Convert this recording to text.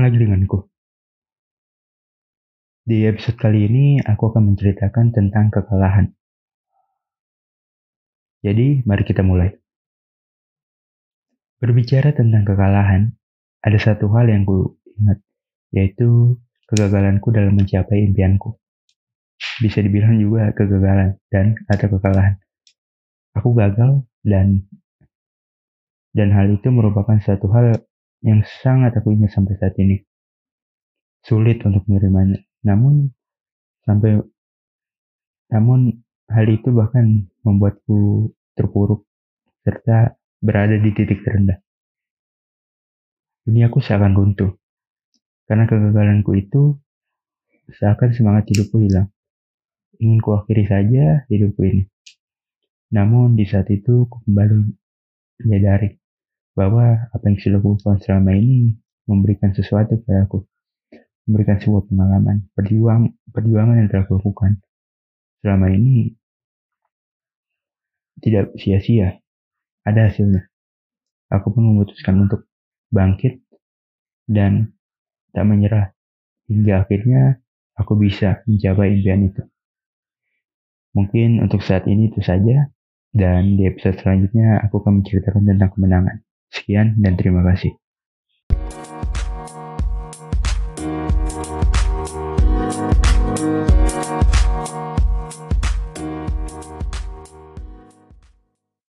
lagi denganku. Di episode kali ini, aku akan menceritakan tentang kekalahan. Jadi, mari kita mulai. Berbicara tentang kekalahan, ada satu hal yang ku ingat, yaitu kegagalanku dalam mencapai impianku. Bisa dibilang juga kegagalan dan atau kekalahan. Aku gagal dan dan hal itu merupakan satu hal yang sangat aku ingat sampai saat ini. Sulit untuk menerimanya. Namun sampai namun hal itu bahkan membuatku terpuruk serta berada di titik terendah. Duniaku seakan runtuh. Karena kegagalanku itu seakan semangat hidupku hilang. Ingin kuakhiri saja hidupku ini. Namun di saat itu ku kembali menyadari bahwa apa yang sudah kulakukan selama ini memberikan sesuatu kepada aku, memberikan sebuah pengalaman, perjuang, perjuangan yang telah kulakukan selama ini tidak sia-sia, ada hasilnya. Aku pun memutuskan untuk bangkit dan tak menyerah hingga akhirnya aku bisa mencapai impian itu. Mungkin untuk saat ini itu saja dan di episode selanjutnya aku akan menceritakan tentang kemenangan. Sekian dan terima kasih.